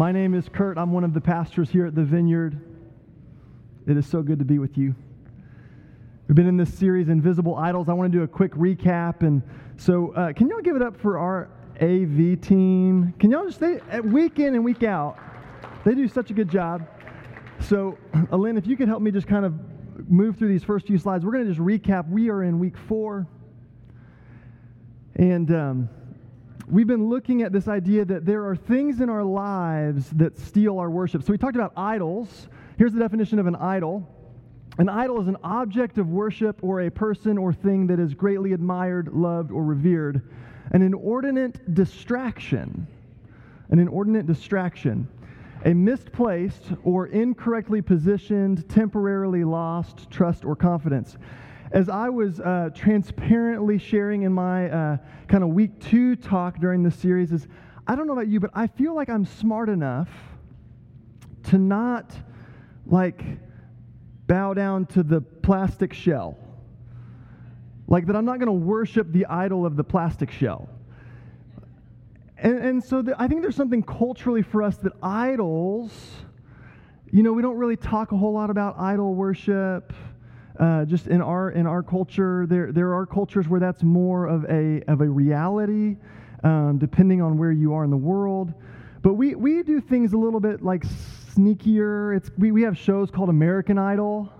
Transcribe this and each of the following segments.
My name is Kurt. I'm one of the pastors here at the Vineyard. It is so good to be with you. We've been in this series, Invisible Idols. I want to do a quick recap. And so, uh, can y'all give it up for our AV team? Can y'all just stay week in and week out? They do such a good job. So, Alin, if you could help me just kind of move through these first few slides, we're going to just recap. We are in week four. And um, we've been looking at this idea that there are things in our lives that steal our worship. So we talked about idols. Here's the definition of an idol an idol is an object of worship or a person or thing that is greatly admired, loved, or revered. An inordinate distraction. An inordinate distraction. A misplaced or incorrectly positioned, temporarily lost trust or confidence as I was uh, transparently sharing in my uh, kind of week two talk during the series, is I don't know about you, but I feel like I'm smart enough to not like bow down to the plastic shell. Like that, I'm not going to worship the idol of the plastic shell. And, and so the, I think there's something culturally for us that idols, you know, we don't really talk a whole lot about idol worship uh, just in our in our culture, there there are cultures where that's more of a of a reality, um, depending on where you are in the world. But we we do things a little bit like sneakier. It's we, we have shows called American Idol.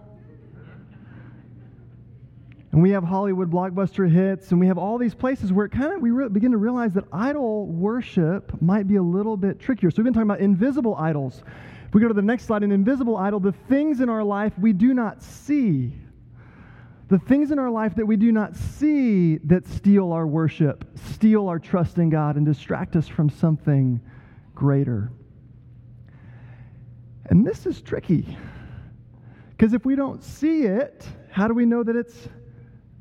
And we have Hollywood blockbuster hits, and we have all these places where it kind of we re- begin to realize that idol worship might be a little bit trickier. So we've been talking about invisible idols. We go to the next slide, an invisible idol, the things in our life we do not see the things in our life that we do not see that steal our worship, steal our trust in God, and distract us from something greater. And this is tricky. Because if we don't see it, how do we know that it's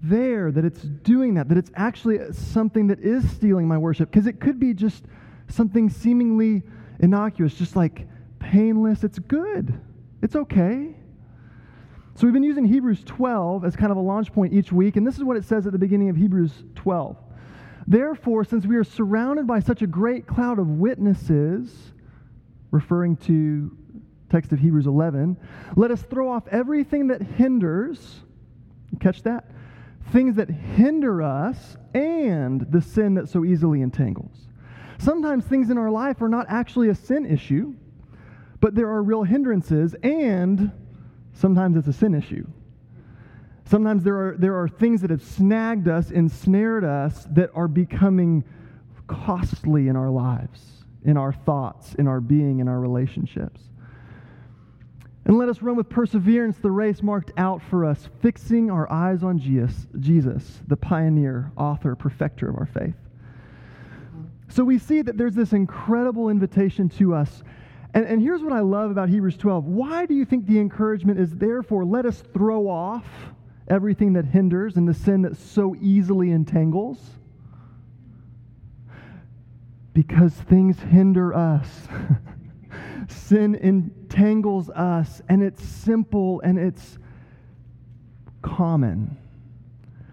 there, that it's doing that, that it's actually something that is stealing my worship? Because it could be just something seemingly innocuous, just like painless. It's good, it's okay. So we've been using Hebrews 12 as kind of a launch point each week, and this is what it says at the beginning of Hebrews 12. Therefore, since we are surrounded by such a great cloud of witnesses, referring to text of Hebrews 11, let us throw off everything that hinders, catch that? Things that hinder us and the sin that so easily entangles. Sometimes things in our life are not actually a sin issue, but there are real hindrances and Sometimes it's a sin issue. Sometimes there are, there are things that have snagged us, ensnared us, that are becoming costly in our lives, in our thoughts, in our being, in our relationships. And let us run with perseverance the race marked out for us, fixing our eyes on Jesus, Jesus, the pioneer, author, perfecter of our faith. So we see that there's this incredible invitation to us and, and here's what I love about Hebrews 12. Why do you think the encouragement is therefore let us throw off everything that hinders and the sin that so easily entangles? Because things hinder us. sin entangles us, and it's simple and it's common.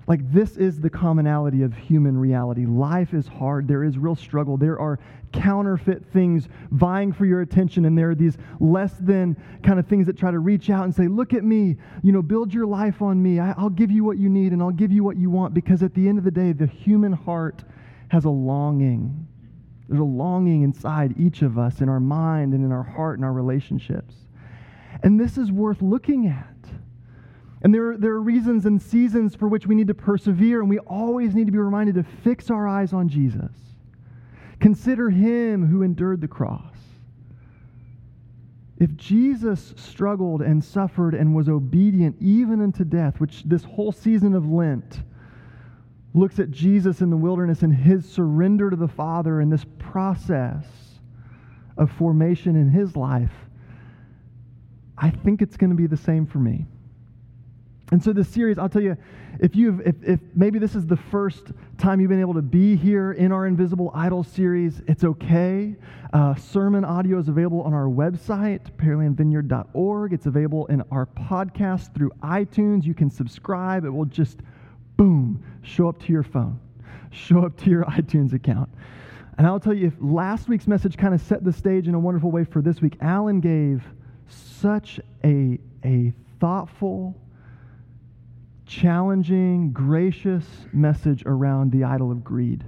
Like, this is the commonality of human reality. Life is hard. There is real struggle. There are counterfeit things vying for your attention, and there are these less than kind of things that try to reach out and say, Look at me, you know, build your life on me. I, will give you what you need and I'll give you what you want. Because at the end of the day, the human heart has a longing. There's a longing inside each of us, in our mind and in our heart and our relationships. And this is worth looking at. And there, there are reasons and seasons for which we need to persevere, and we always need to be reminded to fix our eyes on Jesus. Consider him who endured the cross. If Jesus struggled and suffered and was obedient even unto death, which this whole season of Lent looks at Jesus in the wilderness and his surrender to the Father and this process of formation in his life, I think it's going to be the same for me. And so this series, I'll tell you, if you've if, if maybe this is the first time you've been able to be here in our Invisible Idol series, it's okay. Uh, sermon audio is available on our website, pearlandvineyard.org. It's available in our podcast through iTunes. You can subscribe. It will just boom show up to your phone, show up to your iTunes account. And I'll tell you, if last week's message kind of set the stage in a wonderful way for this week, Alan gave such a, a thoughtful, challenging, gracious message around the idol of greed.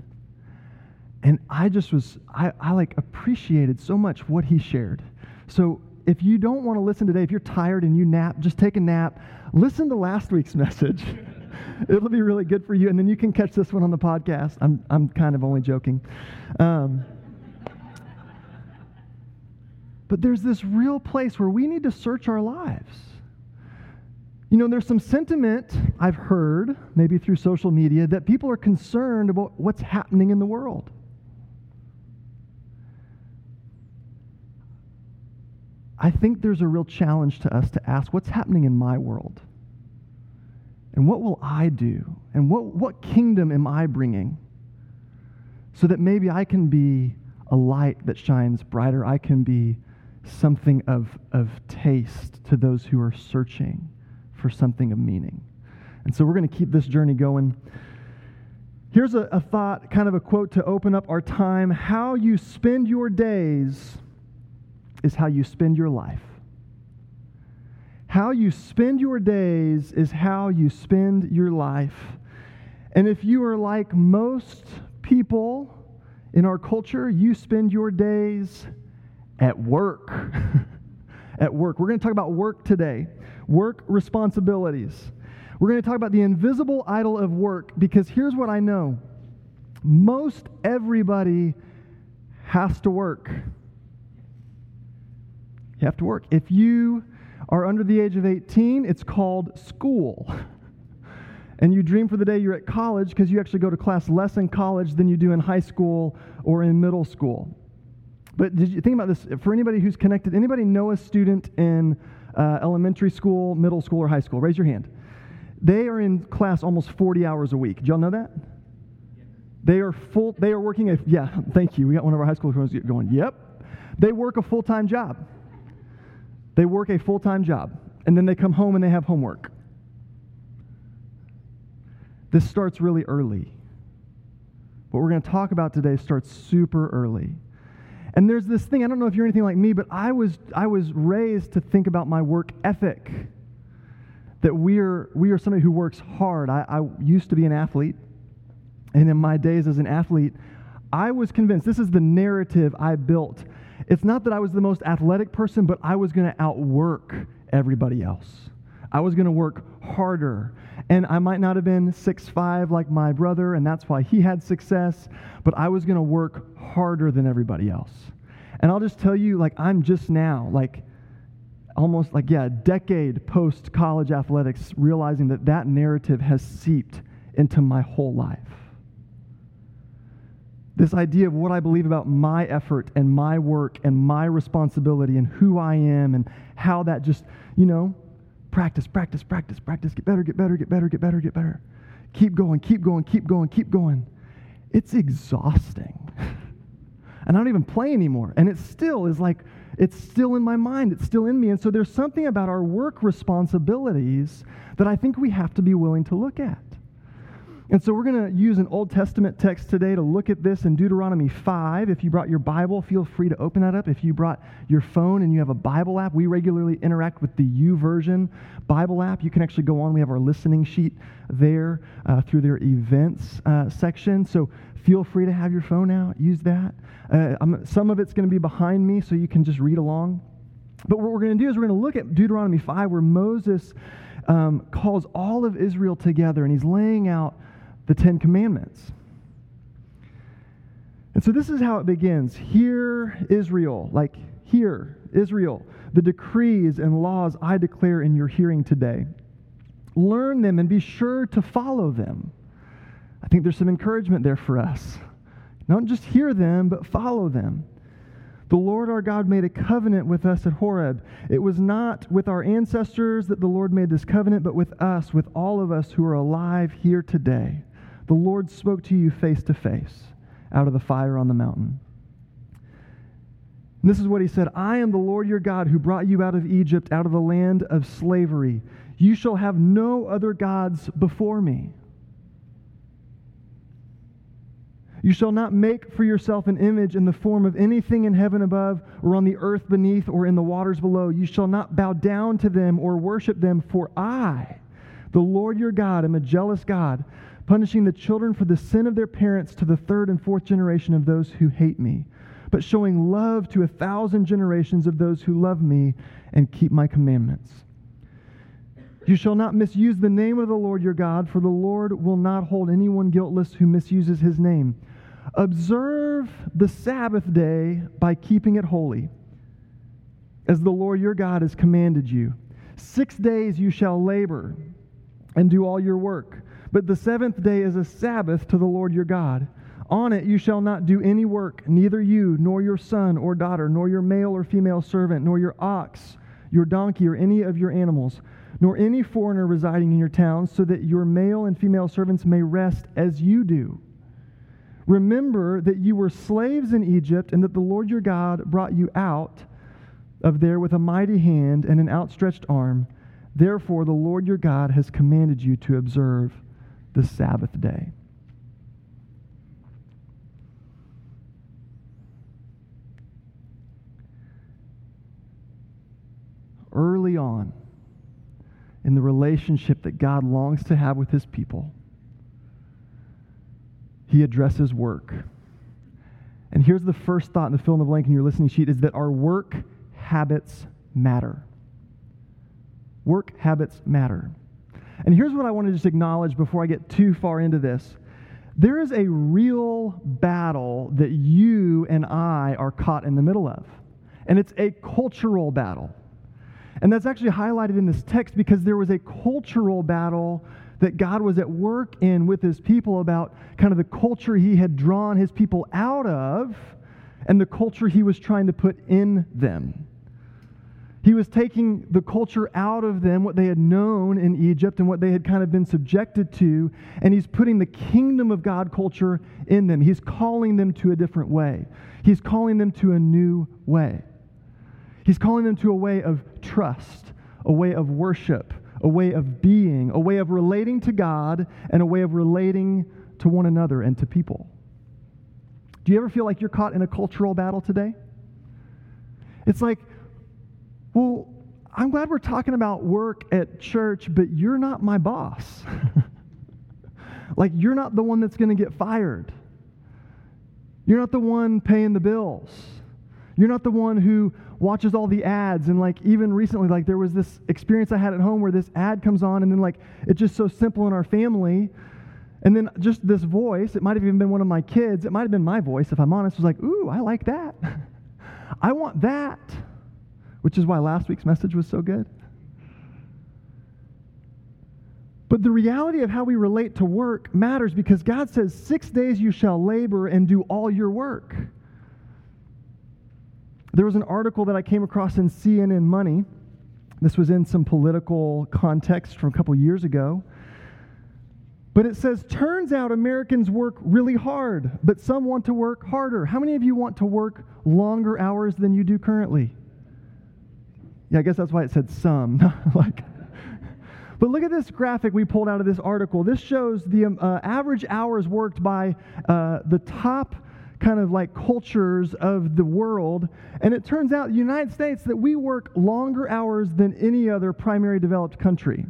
And I just was, I, I like appreciated so much what he shared. So if you don't want to listen today, if you're tired and you nap, just take a nap. Listen to last week's message. It'll be really good for you. And then you can catch this one on the podcast. I'm, I'm kind of only joking. Um, but there's this real place where we need to search our lives. You know, there's some sentiment I've heard, maybe through social media, that people are concerned about what's happening in the world. I think there's a real challenge to us to ask what's happening in my world? And what will I do? And what, what kingdom am I bringing? So that maybe I can be a light that shines brighter. I can be something of, of taste to those who are searching for something of meaning. And so we're going to keep this journey going. Here's a, a thought, kind of a quote to open up our time. How you spend your days is how you spend your life. How you spend your days is how you spend your life. And if you are like most people in our culture, you spend your days at work. at work. We're going to talk about work today, work responsibilities. We're going to talk about the invisible idol of work because here's what I know most everybody has to work. You have to work. If you are under the age of 18, it's called school. and you dream for the day you're at college because you actually go to class less in college than you do in high school or in middle school. But did you think about this? For anybody who's connected, anybody know a student in uh, elementary school, middle school, or high school? Raise your hand. They are in class almost 40 hours a week. Did y'all know that? They are full. They are working a. Yeah, thank you. We got one of our high school girls going. Yep, they work a full time job. They work a full time job, and then they come home and they have homework. This starts really early. What we're going to talk about today starts super early. And there's this thing, I don't know if you're anything like me, but I was, I was raised to think about my work ethic. That we are, we are somebody who works hard. I, I used to be an athlete, and in my days as an athlete, I was convinced this is the narrative I built it's not that I was the most athletic person, but I was going to outwork everybody else. I was going to work harder. And I might not have been six five like my brother, and that's why he had success, but I was going to work harder than everybody else. And I'll just tell you, like, I'm just now, like, almost like, yeah, a decade post college athletics, realizing that that narrative has seeped into my whole life. This idea of what I believe about my effort and my work and my responsibility and who I am and how that just, you know, practice, practice, practice, practice, get better, get better, get better, get better, get better. Keep going, keep going, keep going, keep going. It's exhausting. and I don't even play anymore. And it still is like, it's still in my mind, it's still in me. And so there's something about our work responsibilities that I think we have to be willing to look at. And so we're going to use an Old Testament text today to look at this in Deuteronomy 5. If you brought your Bible, feel free to open that up. If you brought your phone and you have a Bible app, we regularly interact with the YouVersion Bible app. You can actually go on. We have our listening sheet there uh, through their events uh, section. So feel free to have your phone out, use that. Uh, some of it's going to be behind me, so you can just read along. But what we're going to do is we're going to look at Deuteronomy 5, where Moses um, calls all of Israel together and he's laying out the Ten Commandments. And so this is how it begins. Hear, Israel, like, hear, Israel, the decrees and laws I declare in your hearing today. Learn them and be sure to follow them. I think there's some encouragement there for us. Not just hear them, but follow them. The Lord our God made a covenant with us at Horeb. It was not with our ancestors that the Lord made this covenant, but with us, with all of us who are alive here today. The Lord spoke to you face to face out of the fire on the mountain. And this is what he said I am the Lord your God who brought you out of Egypt, out of the land of slavery. You shall have no other gods before me. You shall not make for yourself an image in the form of anything in heaven above, or on the earth beneath, or in the waters below. You shall not bow down to them or worship them, for I, the Lord your God, am a jealous God, punishing the children for the sin of their parents to the third and fourth generation of those who hate me, but showing love to a thousand generations of those who love me and keep my commandments. You shall not misuse the name of the Lord your God, for the Lord will not hold anyone guiltless who misuses his name. Observe the Sabbath day by keeping it holy, as the Lord your God has commanded you. Six days you shall labor and do all your work, but the seventh day is a Sabbath to the Lord your God. On it you shall not do any work, neither you, nor your son or daughter, nor your male or female servant, nor your ox, your donkey, or any of your animals nor any foreigner residing in your towns, so that your male and female servants may rest as you do. Remember that you were slaves in Egypt, and that the Lord your God brought you out of there with a mighty hand and an outstretched arm. Therefore, the Lord your God has commanded you to observe the Sabbath day. Early on, in the relationship that God longs to have with his people, he addresses work. And here's the first thought in the fill in the blank in your listening sheet is that our work habits matter. Work habits matter. And here's what I want to just acknowledge before I get too far into this. There is a real battle that you and I are caught in the middle of. And it's a cultural battle. And that's actually highlighted in this text because there was a cultural battle that God was at work in with his people about kind of the culture he had drawn his people out of and the culture he was trying to put in them. He was taking the culture out of them, what they had known in Egypt and what they had kind of been subjected to, and he's putting the kingdom of God culture in them. He's calling them to a different way. He's calling them to a new way. He's calling them to a way of trust, a way of worship, a way of being, a way of relating to God, and a way of relating to one another and to people. Do you ever feel like you're caught in a cultural battle today? It's like, well, I'm glad we're talking about work at church, but you're not my boss. like, you're not the one that's going to get fired. You're not the one paying the bills. You're not the one who watches all the ads and like even recently like there was this experience I had at home where this ad comes on and then like it's just so simple in our family and then just this voice, it might have even been one of my kids, it might have been my voice if I'm honest, was like, "Ooh, I like that. I want that." Which is why last week's message was so good. But the reality of how we relate to work matters because God says, Six days you shall labor and do all your work. There was an article that I came across in CNN Money. This was in some political context from a couple years ago. But it says, turns out Americans work really hard, but some want to work harder. How many of you want to work longer hours than you do currently? Yeah, I guess that's why it said some. like, but look at this graphic we pulled out of this article. This shows the um, uh, average hours worked by uh, the top kind of like cultures of the world. And it turns out, the United States, that we work longer hours than any other primary developed country.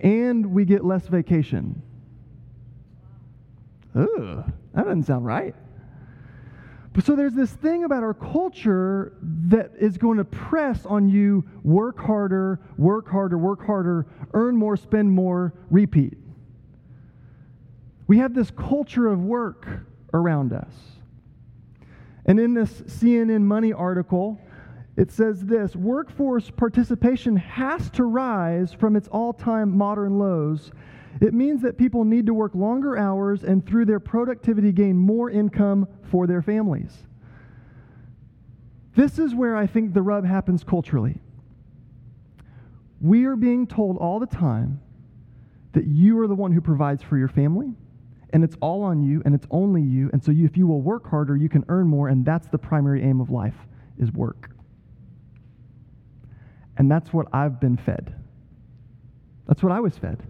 And we get less vacation. Ugh, that doesn't sound right. But so there's this thing about our culture that is going to press on you work harder, work harder, work harder, earn more, spend more, repeat. We have this culture of work around us. And in this CNN Money article, it says this workforce participation has to rise from its all time modern lows. It means that people need to work longer hours and through their productivity gain more income for their families. This is where I think the rub happens culturally. We are being told all the time that you are the one who provides for your family, and it's all on you and it's only you and so you, if you will work harder you can earn more and that's the primary aim of life is work and that's what i've been fed that's what i was fed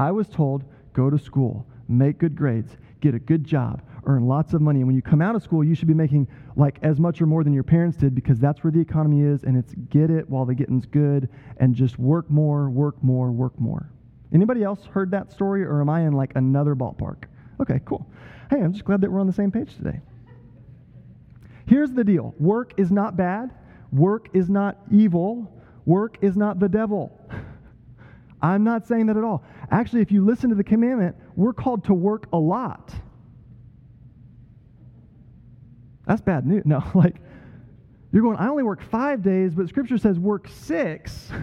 i was told go to school make good grades get a good job, earn lots of money. And when you come out of school, you should be making like as much or more than your parents did because that's where the economy is. And it's get it while the getting's good and just work more, work more, work more. Anybody else heard that story or am I in like another ballpark? Okay, cool. Hey, I'm just glad that we're on the same page today. Here's the deal work is not bad, work is not evil, work is not the devil. I'm not saying that at all. Actually, if you listen to the commandment, we're called to work a lot. That's bad news. No, like, you're going, I only work five days, but scripture says work six.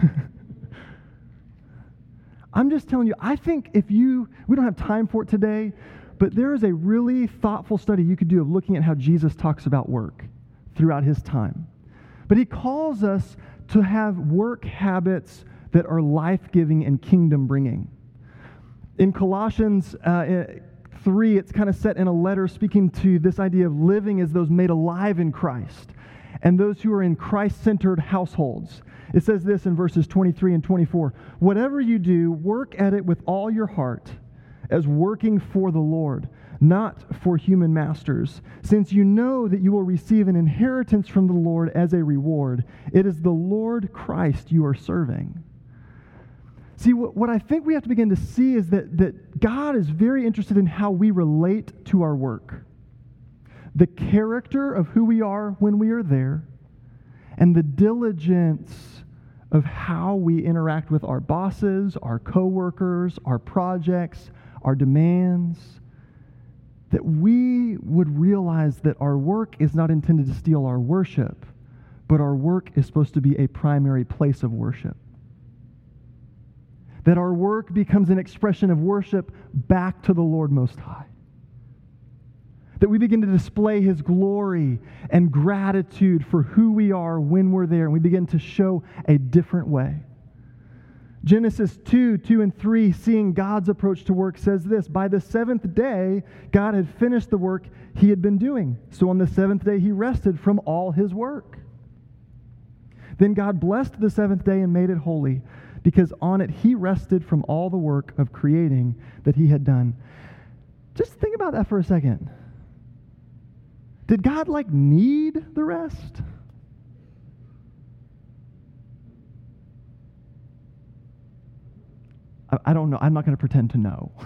I'm just telling you, I think if you, we don't have time for it today, but there is a really thoughtful study you could do of looking at how Jesus talks about work throughout his time. But he calls us to have work habits that are life giving and kingdom bringing. In Colossians uh, 3, it's kind of set in a letter speaking to this idea of living as those made alive in Christ and those who are in Christ centered households. It says this in verses 23 and 24 Whatever you do, work at it with all your heart, as working for the Lord, not for human masters, since you know that you will receive an inheritance from the Lord as a reward. It is the Lord Christ you are serving. See, what, what I think we have to begin to see is that, that God is very interested in how we relate to our work, the character of who we are when we are there, and the diligence of how we interact with our bosses, our coworkers, our projects, our demands. That we would realize that our work is not intended to steal our worship, but our work is supposed to be a primary place of worship that our work becomes an expression of worship back to the Lord Most High. That we begin to display His glory and gratitude for who we are when we're there, and we begin to show a different way. Genesis 2 2 and 3, seeing God's approach to work, says this By the seventh day, God had finished the work he had been doing. So on the seventh day, he rested from all his work. Then God blessed the seventh day and made it holy because on it he rested from all the work of creating that he had done. Just think about that for a second. Did God like need the rest? I, don't know. I'm not going to pretend to know.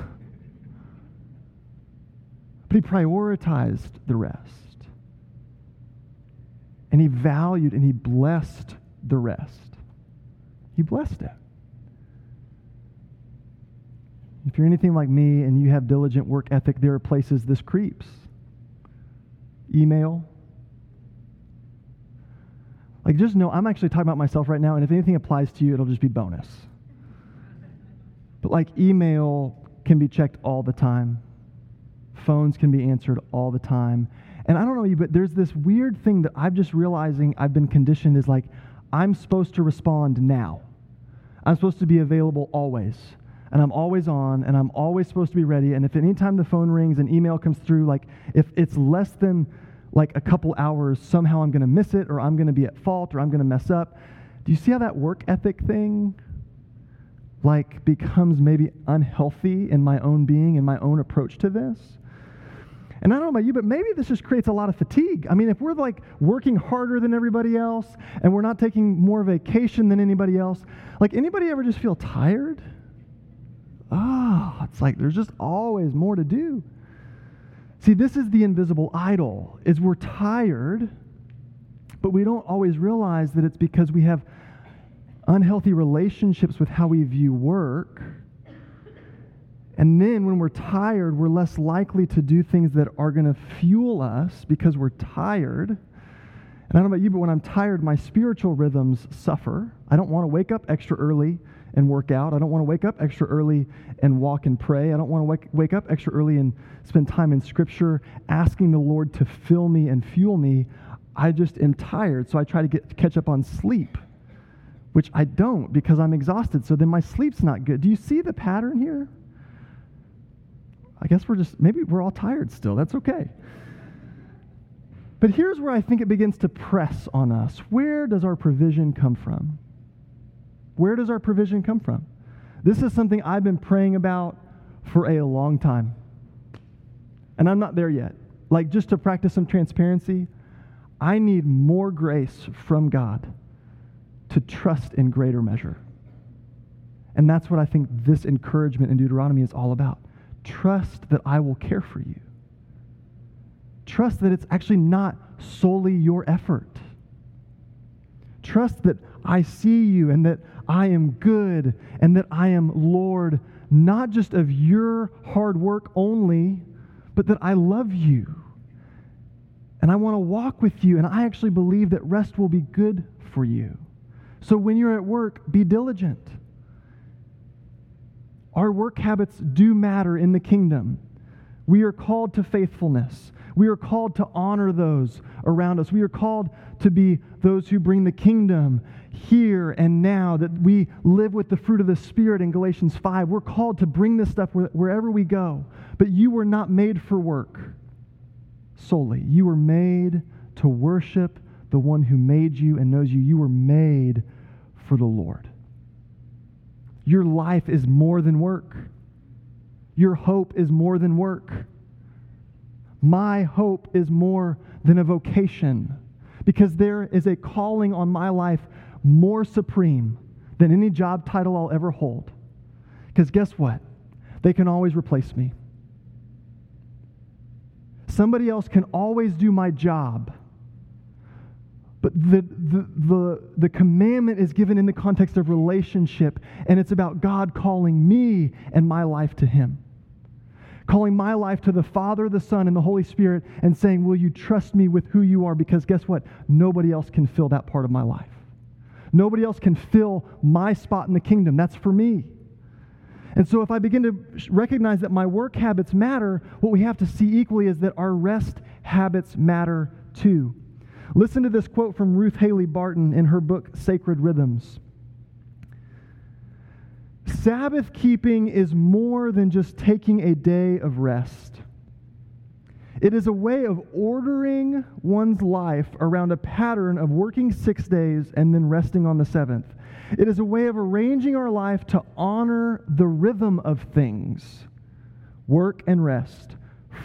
but he prioritized the rest. And he valued and he blessed the rest. He blessed it. If you're anything like me and you have diligent work ethic, there are places this creeps. Email. Like, just know I'm actually talking about myself right now, and if anything applies to you, it'll just be bonus. But, like, email can be checked all the time, phones can be answered all the time. And I don't know you, but there's this weird thing that I'm just realizing I've been conditioned is like, I'm supposed to respond now. I'm supposed to be available always and I'm always on and I'm always supposed to be ready. And if anytime the phone rings and email comes through, like if it's less than like a couple hours, somehow I'm going to miss it or I'm going to be at fault or I'm going to mess up. Do you see how that work ethic thing like becomes maybe unhealthy in my own being and my own approach to this? And I don't know about you, but maybe this just creates a lot of fatigue. I mean, if we're like working harder than everybody else and we're not taking more vacation than anybody else, like anybody ever just feel tired? Oh, it's like there's just always more to do. See, this is the invisible idol. Is we're tired, but we don't always realize that it's because we have unhealthy relationships with how we view work. And then when we're tired, we're less likely to do things that are going to fuel us because we're tired. And I don't know about you, but when I'm tired, my spiritual rhythms suffer. I don't want to wake up extra early and work out. I don't want to wake up extra early and walk and pray. I don't want to wake, wake up extra early and spend time in Scripture asking the Lord to fill me and fuel me. I just am tired, so I try to get catch up on sleep, which I don't because I'm exhausted. So then my sleep's not good. Do you see the pattern here? I guess we're just maybe we're all tired still. That's okay. But here's where I think it begins to press on us. Where does our provision come from? Where does our provision come from? This is something I've been praying about for a long time. and I'm not there yet. Like, just to practice some transparency, I need more grace from God to trust in greater measure. And that's what I think this encouragement in Deuteronomy is all about. Trust that I will care for you. Trust that it's actually not solely your effort. Trust that I see you and that I am good and that I am Lord, not just of your hard work only, but that I love you. And I want to walk with you, and I actually believe that rest will be good for you. So when you're at work, be diligent. Our work habits do matter in the kingdom. We are called to faithfulness. We are called to honor those around us. We are called to be those who bring the kingdom here and now, that we live with the fruit of the Spirit in Galatians 5. We're called to bring this stuff wherever we go. But you were not made for work solely. You were made to worship the one who made you and knows you. You were made for the Lord. Your life is more than work. Your hope is more than work. My hope is more than a vocation because there is a calling on my life more supreme than any job title I'll ever hold. Because guess what? They can always replace me. Somebody else can always do my job. But the, the, the, the commandment is given in the context of relationship, and it's about God calling me and my life to Him calling my life to the Father, the Son, and the Holy Spirit, and saying, Will you trust me with who you are? Because guess what? Nobody else can fill that part of my life. Nobody else can fill my spot in the kingdom. That's for me. And so, if I begin to recognize that my work habits matter, what we have to see equally is that our rest habits matter too. Listen to this quote from Ruth Haley Barton in her book, Sacred Rhythms. Sabbath keeping is more than just taking a day of rest. It is a way of ordering one's life around a pattern of working six days and then resting on the seventh. It is a way of arranging our life to honor the rhythm of things work and rest,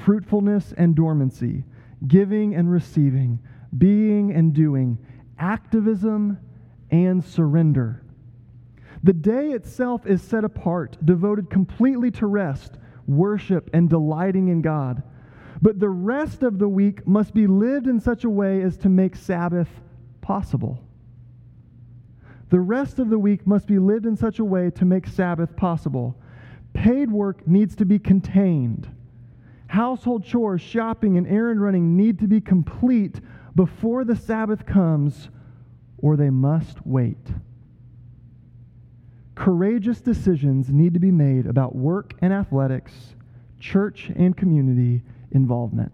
fruitfulness and dormancy, giving and receiving, being and doing, activism and surrender. The day itself is set apart, devoted completely to rest, worship, and delighting in God. But the rest of the week must be lived in such a way as to make Sabbath possible. The rest of the week must be lived in such a way to make Sabbath possible. Paid work needs to be contained. Household chores, shopping, and errand running need to be complete before the Sabbath comes, or they must wait. Courageous decisions need to be made about work and athletics, church and community involvement.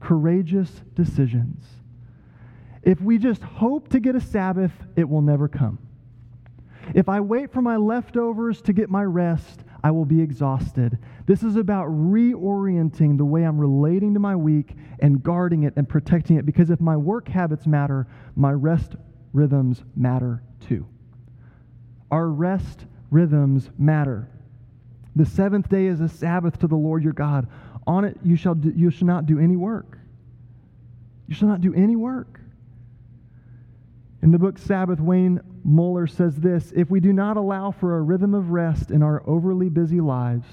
Courageous decisions. If we just hope to get a Sabbath, it will never come. If I wait for my leftovers to get my rest, I will be exhausted. This is about reorienting the way I'm relating to my week and guarding it and protecting it because if my work habits matter, my rest rhythms matter too. Our rest rhythms matter. The seventh day is a Sabbath to the Lord your God. On it you shall, do, you shall not do any work. You shall not do any work. In the book Sabbath, Wayne Muller says this If we do not allow for a rhythm of rest in our overly busy lives,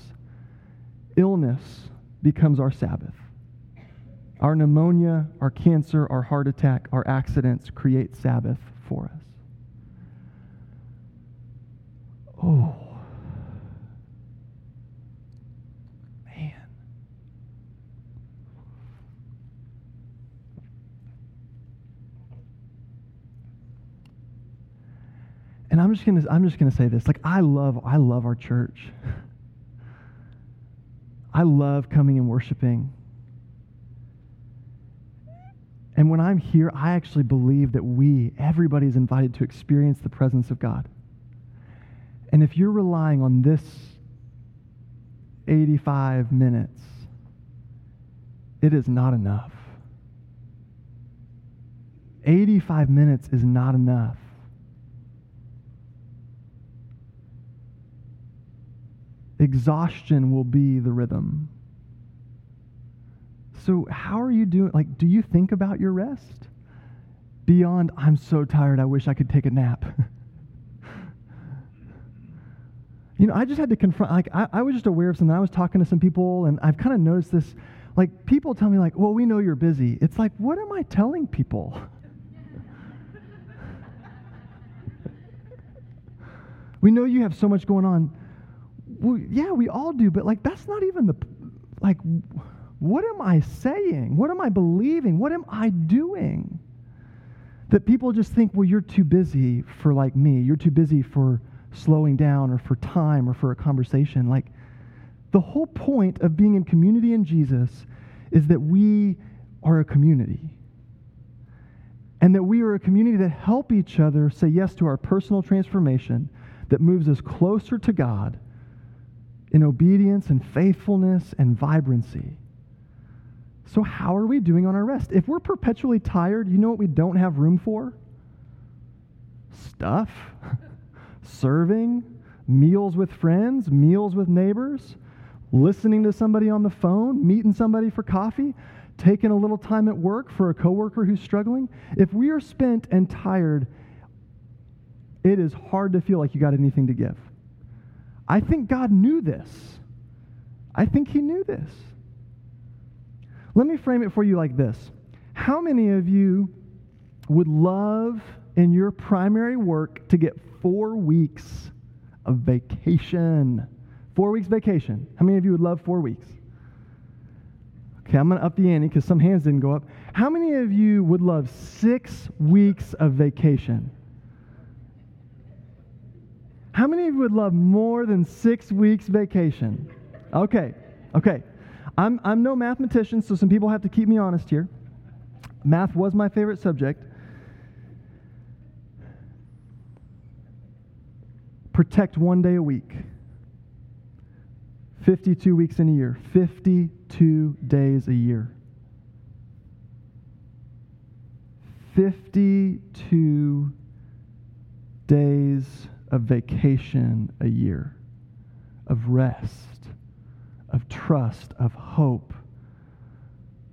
illness becomes our Sabbath. Our pneumonia, our cancer, our heart attack, our accidents create Sabbath for us. Oh. Man. And I'm just gonna I'm just gonna say this. Like I love I love our church. I love coming and worshiping. And when I'm here, I actually believe that we, everybody is invited to experience the presence of God. And if you're relying on this 85 minutes, it is not enough. 85 minutes is not enough. Exhaustion will be the rhythm. So, how are you doing? Like, do you think about your rest? Beyond, I'm so tired, I wish I could take a nap. you know, I just had to confront, like, I, I was just aware of something. I was talking to some people, and I've kind of noticed this. Like, people tell me, like, well, we know you're busy. It's like, what am I telling people? we know you have so much going on. Well, yeah, we all do, but, like, that's not even the, like, what am I saying? What am I believing? What am I doing? That people just think, well, you're too busy for like me. You're too busy for slowing down or for time or for a conversation. Like, the whole point of being in community in Jesus is that we are a community. And that we are a community that help each other say yes to our personal transformation that moves us closer to God in obedience and faithfulness and vibrancy. So, how are we doing on our rest? If we're perpetually tired, you know what we don't have room for? Stuff, serving, meals with friends, meals with neighbors, listening to somebody on the phone, meeting somebody for coffee, taking a little time at work for a coworker who's struggling. If we are spent and tired, it is hard to feel like you got anything to give. I think God knew this. I think He knew this. Let me frame it for you like this How many of you would love in your primary work to get four weeks of vacation? Four weeks vacation. How many of you would love four weeks? Okay, I'm going to up the ante because some hands didn't go up. How many of you would love six weeks of vacation? How many of you would love more than six weeks vacation? Okay, okay. I'm, I'm no mathematician, so some people have to keep me honest here. Math was my favorite subject. Protect one day a week. 52 weeks in a year. 52 days a year. 52 days of vacation a year, of rest of trust, of hope,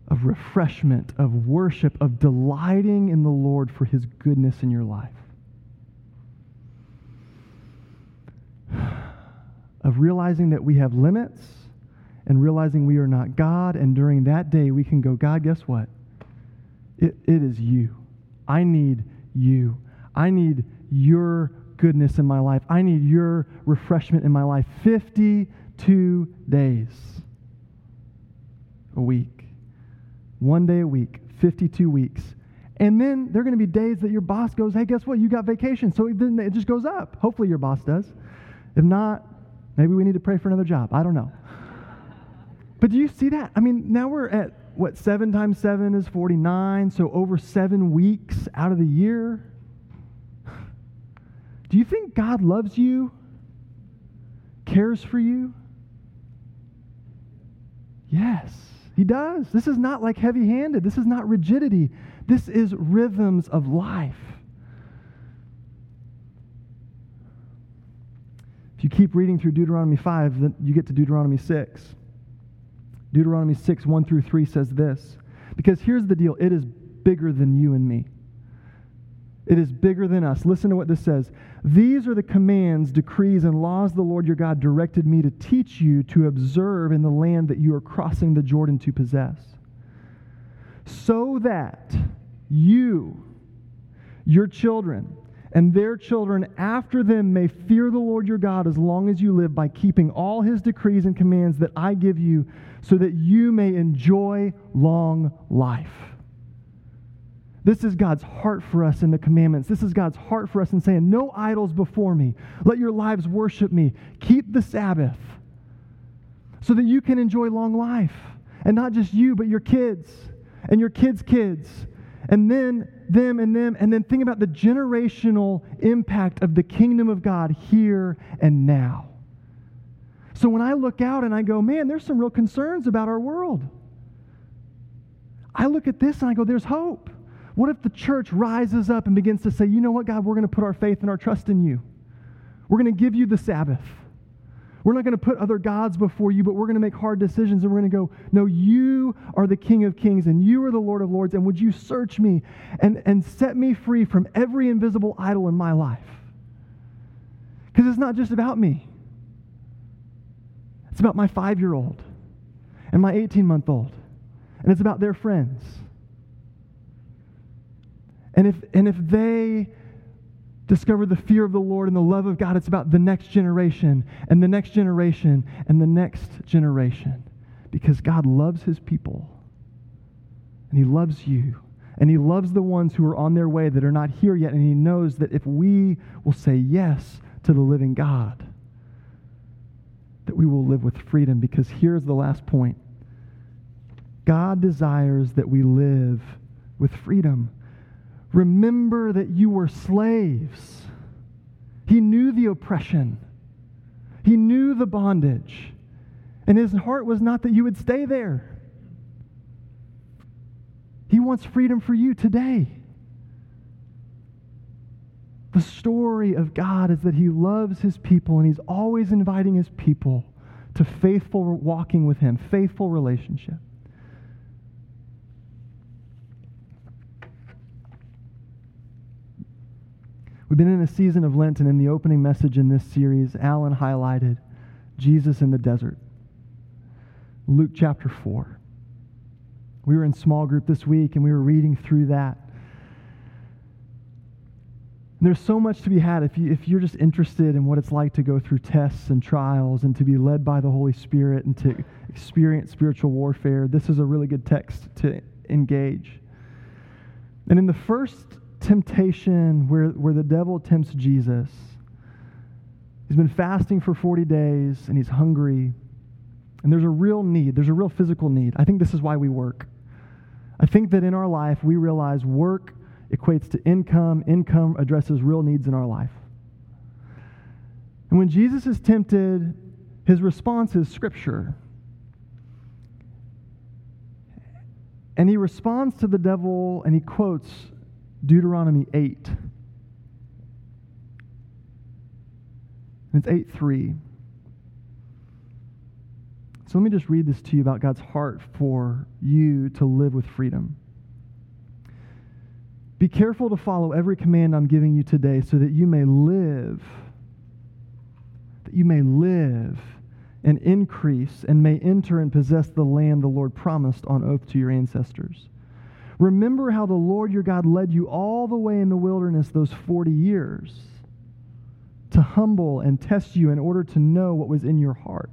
of refreshment, of worship, of delighting in the Lord for his goodness in your life. Of realizing that we have limits and realizing we are not God. And during that day, we can go, God, guess what? It, it is you. I need you. I need your goodness in my life. I need your refreshment in my life. 52 days a week. One day a week, 52 weeks. And then there are going to be days that your boss goes, hey, guess what? You got vacation. So then it just goes up. Hopefully your boss does. If not, maybe we need to pray for another job. I don't know. but do you see that? I mean, now we're at what, seven times seven is 49. So over seven weeks out of the year. Do you think God loves you? Cares for you? Yes, He does. This is not like heavy handed, this is not rigidity, this is rhythms of life. If you keep reading through Deuteronomy 5, then you get to Deuteronomy 6. Deuteronomy 6, 1 through 3 says this. Because here's the deal it is bigger than you and me. It is bigger than us. Listen to what this says. These are the commands, decrees, and laws the Lord your God directed me to teach you to observe in the land that you are crossing the Jordan to possess. So that you, your children, and their children after them may fear the Lord your God as long as you live by keeping all his decrees and commands that I give you, so that you may enjoy long life. This is God's heart for us in the commandments. This is God's heart for us in saying, No idols before me. Let your lives worship me. Keep the Sabbath so that you can enjoy long life. And not just you, but your kids and your kids' kids. And then them and them. And then think about the generational impact of the kingdom of God here and now. So when I look out and I go, man, there's some real concerns about our world. I look at this and I go, there's hope. What if the church rises up and begins to say, you know what, God, we're going to put our faith and our trust in you? We're going to give you the Sabbath. We're not going to put other gods before you, but we're going to make hard decisions and we're going to go, No, you are the King of Kings and you are the Lord of Lords, and would you search me and, and set me free from every invisible idol in my life? Because it's not just about me, it's about my five year old and my 18 month old, and it's about their friends. And if, and if they discover the fear of the Lord and the love of God, it's about the next generation and the next generation and the next generation. Because God loves his people. And he loves you. And he loves the ones who are on their way that are not here yet. And he knows that if we will say yes to the living God, that we will live with freedom. Because here's the last point God desires that we live with freedom. Remember that you were slaves. He knew the oppression, he knew the bondage. And his heart was not that you would stay there. He wants freedom for you today. The story of God is that he loves his people and he's always inviting his people to faithful walking with him, faithful relationship. We've been in a season of Lent, and in the opening message in this series, Alan highlighted Jesus in the desert. Luke chapter 4. We were in small group this week, and we were reading through that. And there's so much to be had if, you, if you're just interested in what it's like to go through tests and trials and to be led by the Holy Spirit and to experience spiritual warfare. This is a really good text to engage. And in the first temptation where, where the devil tempts Jesus. He's been fasting for 40 days and he's hungry. And there's a real need, there's a real physical need. I think this is why we work. I think that in our life, we realize work equates to income, income addresses real needs in our life. And when Jesus is tempted, his response is Scripture. And he responds to the devil and he quotes Deuteronomy 8. And it's 8 3. So let me just read this to you about God's heart for you to live with freedom. Be careful to follow every command I'm giving you today so that you may live, that you may live and increase and may enter and possess the land the Lord promised on oath to your ancestors. Remember how the Lord your God led you all the way in the wilderness those 40 years to humble and test you in order to know what was in your heart,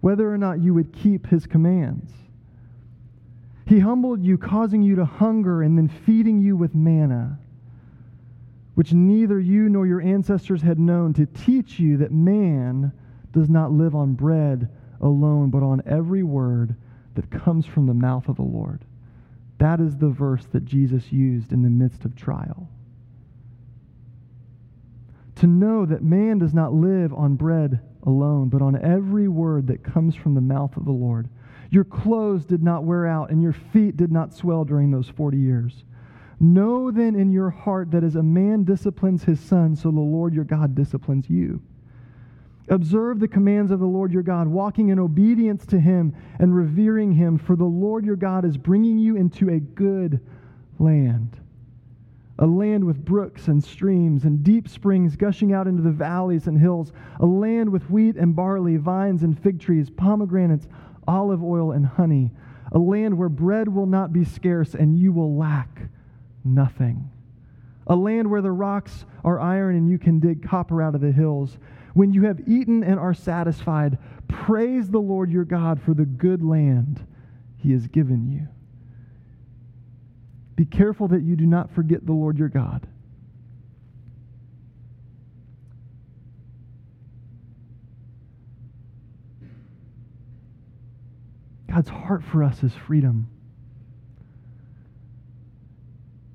whether or not you would keep his commands. He humbled you, causing you to hunger and then feeding you with manna, which neither you nor your ancestors had known, to teach you that man does not live on bread alone, but on every word that comes from the mouth of the Lord. That is the verse that Jesus used in the midst of trial. To know that man does not live on bread alone, but on every word that comes from the mouth of the Lord. Your clothes did not wear out, and your feet did not swell during those 40 years. Know then in your heart that as a man disciplines his son, so the Lord your God disciplines you. Observe the commands of the Lord your God, walking in obedience to him and revering him, for the Lord your God is bringing you into a good land, a land with brooks and streams and deep springs gushing out into the valleys and hills, a land with wheat and barley, vines and fig trees, pomegranates, olive oil and honey, a land where bread will not be scarce and you will lack nothing, a land where the rocks are iron and you can dig copper out of the hills when you have eaten and are satisfied, praise the Lord your God for the good land he has given you. Be careful that you do not forget the Lord your God. God's heart for us is freedom.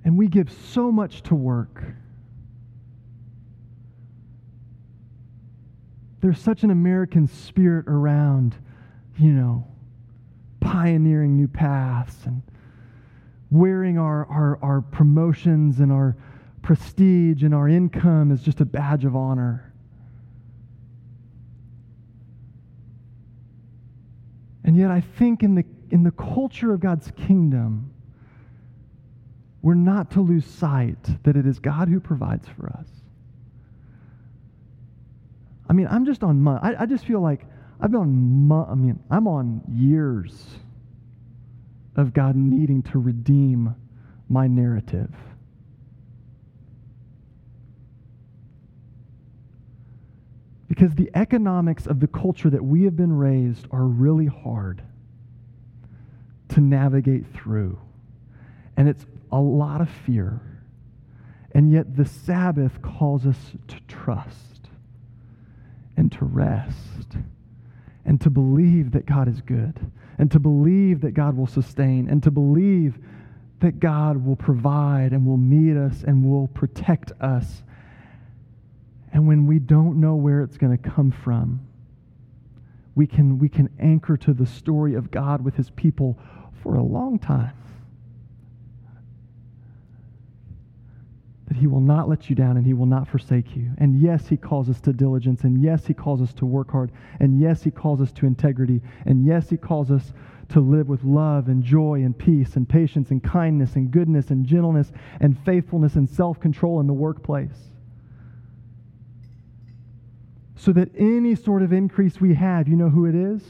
And we give so much to work. there's such an American spirit around, you know, pioneering new paths and wearing our, our, our promotions and our prestige and our income as just a badge of honor. And yet, I think in the, in the culture of God's kingdom, we're not to lose sight that it is God who provides for us. I mean, I'm just on month. I, I just feel like I've been on month. I mean, I'm on years of God needing to redeem my narrative. Because the economics of the culture that we have been raised are really hard to navigate through. And it's a lot of fear. And yet the Sabbath calls us to trust and to rest and to believe that God is good and to believe that God will sustain and to believe that God will provide and will meet us and will protect us. And when we don't know where it's going to come from, we can, we can anchor to the story of God with his people for a long time. that He will not let you down and He will not forsake you. And yes, He calls us to diligence. And yes, He calls us to work hard. And yes, He calls us to integrity. And yes, He calls us to live with love and joy and peace and patience and kindness and goodness and gentleness and faithfulness and self control in the workplace. So that any sort of increase we have, you know who it is?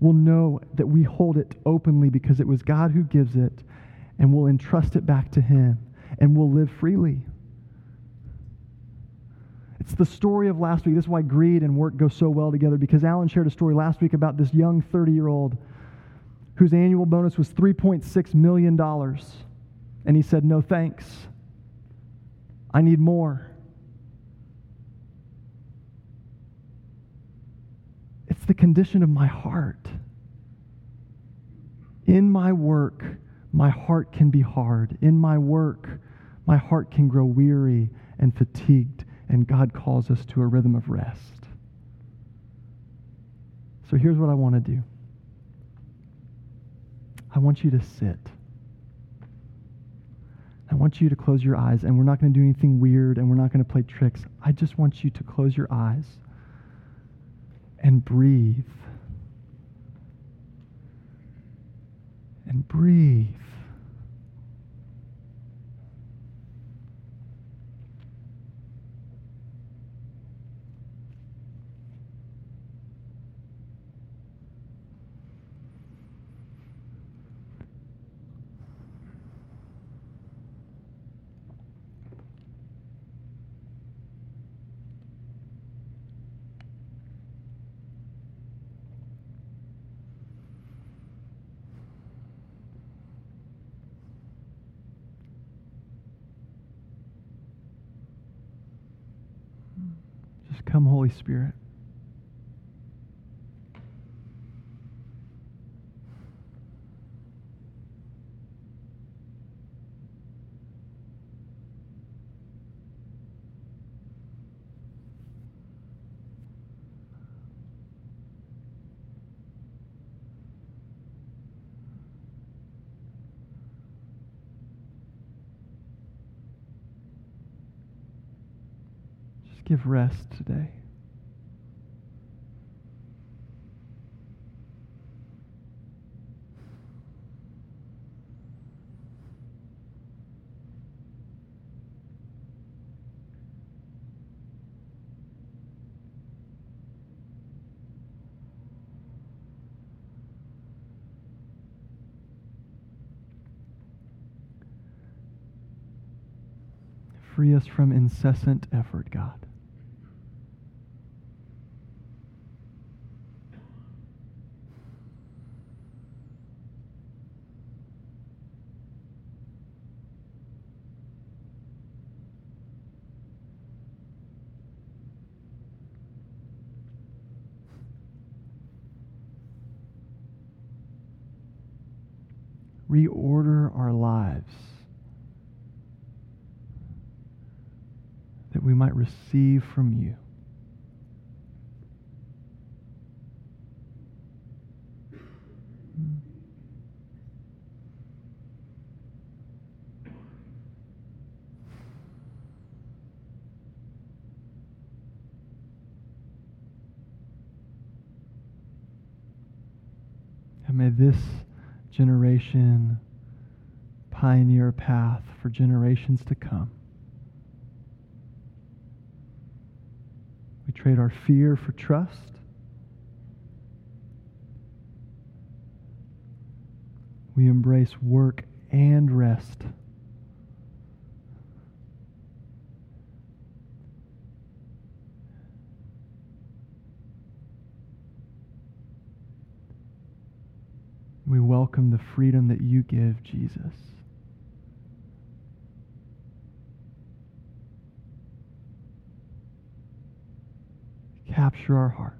We'll know that we hold it openly because it was God who gives it, and we'll entrust it back to Him, and we'll live freely. It's the story of last week. This is why greed and work go so well together because Alan shared a story last week about this young 30 year old whose annual bonus was $3.6 million. And he said, No thanks. I need more. It's the condition of my heart. In my work, my heart can be hard. In my work, my heart can grow weary and fatigued and God calls us to a rhythm of rest. So here's what I want to do I want you to sit. I want you to close your eyes, and we're not going to do anything weird, and we're not going to play tricks. I just want you to close your eyes and breathe. And breathe. Come, Holy Spirit. Give rest today. free us from incessant effort, God. Reorder our lives that we might receive from you. Path for generations to come. We trade our fear for trust. We embrace work and rest. We welcome the freedom that you give, Jesus. Capture our hearts.